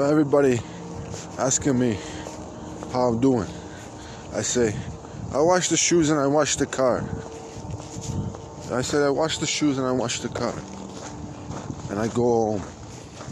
everybody asking me how I'm doing. I say, I wash the shoes and I wash the car. I said, I wash the shoes and I wash the car. And I go home.